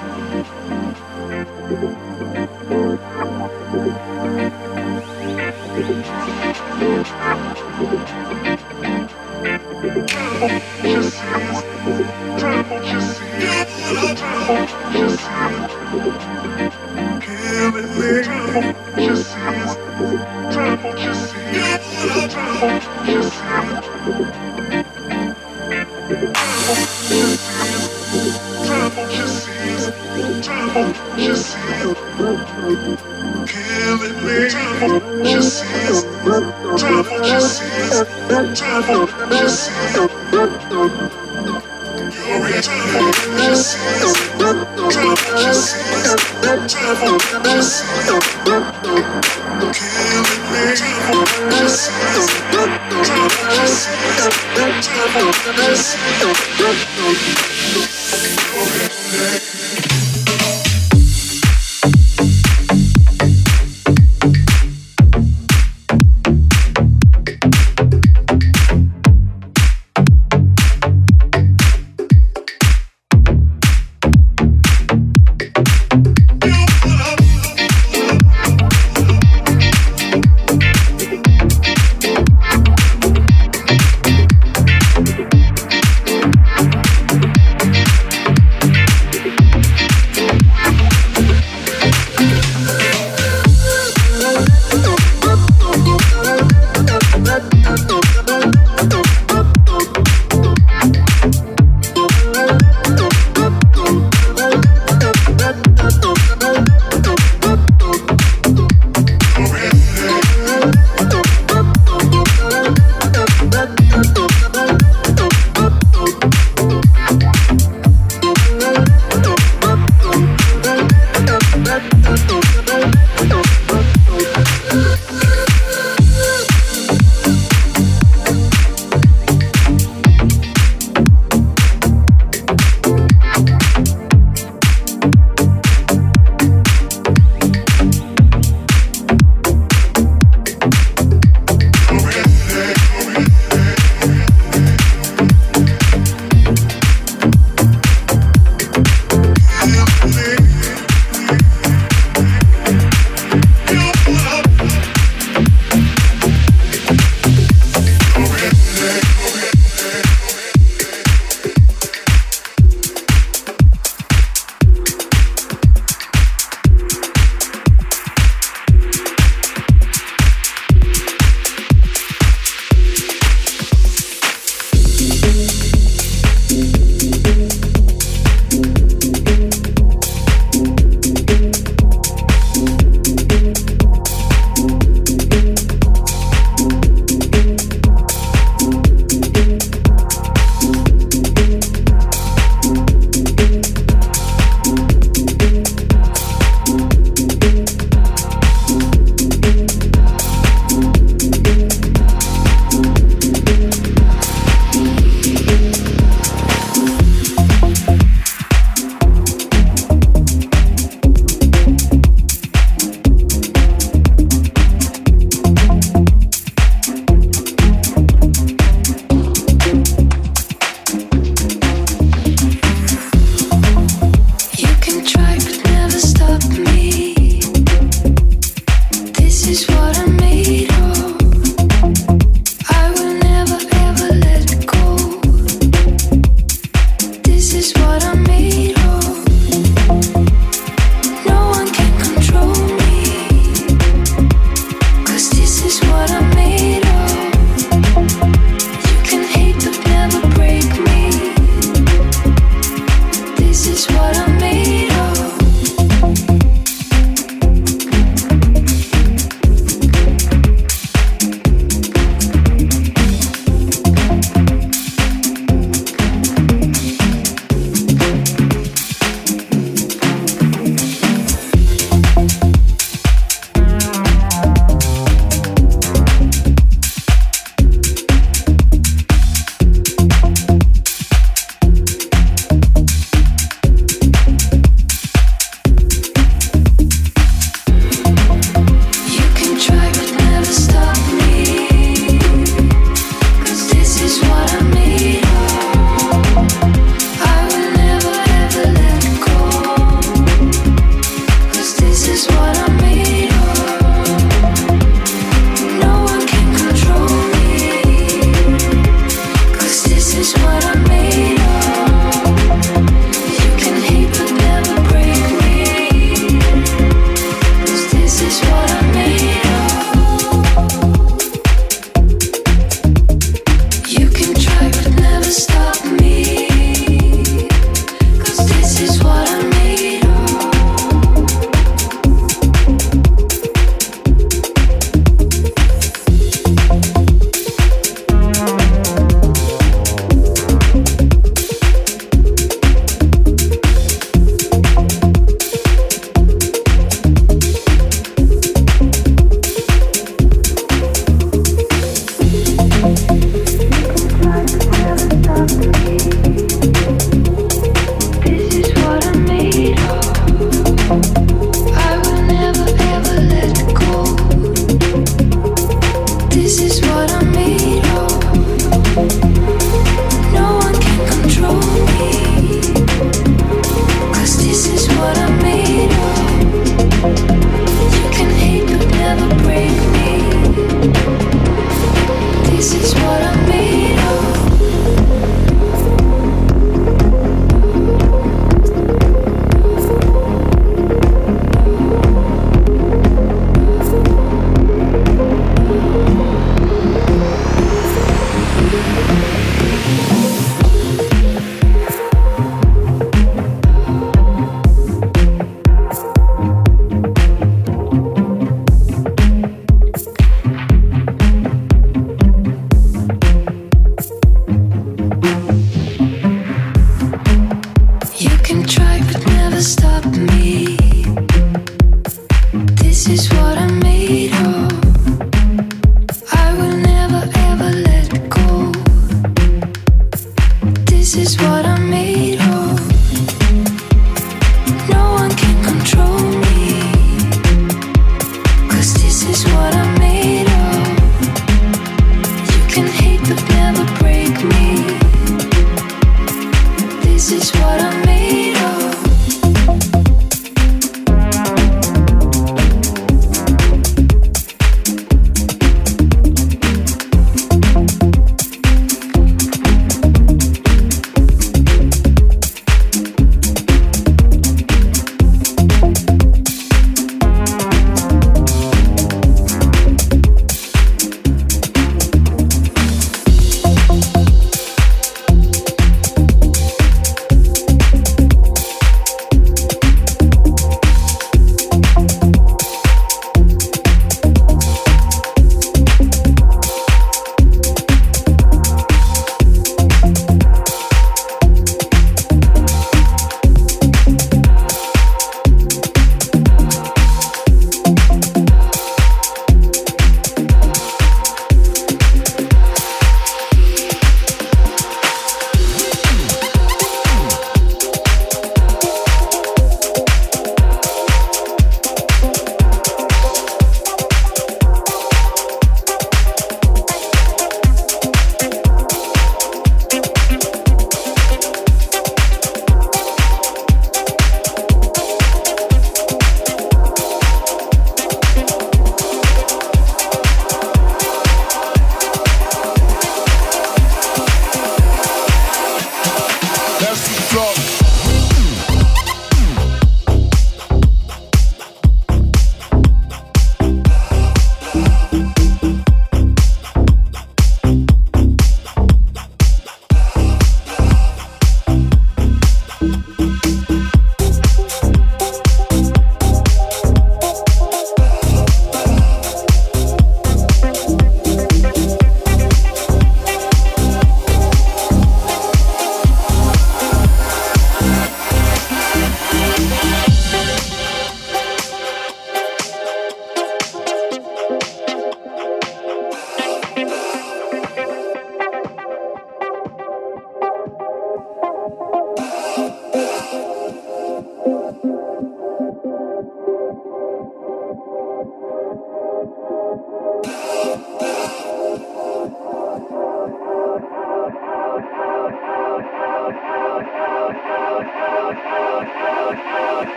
Thank you. so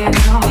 in home.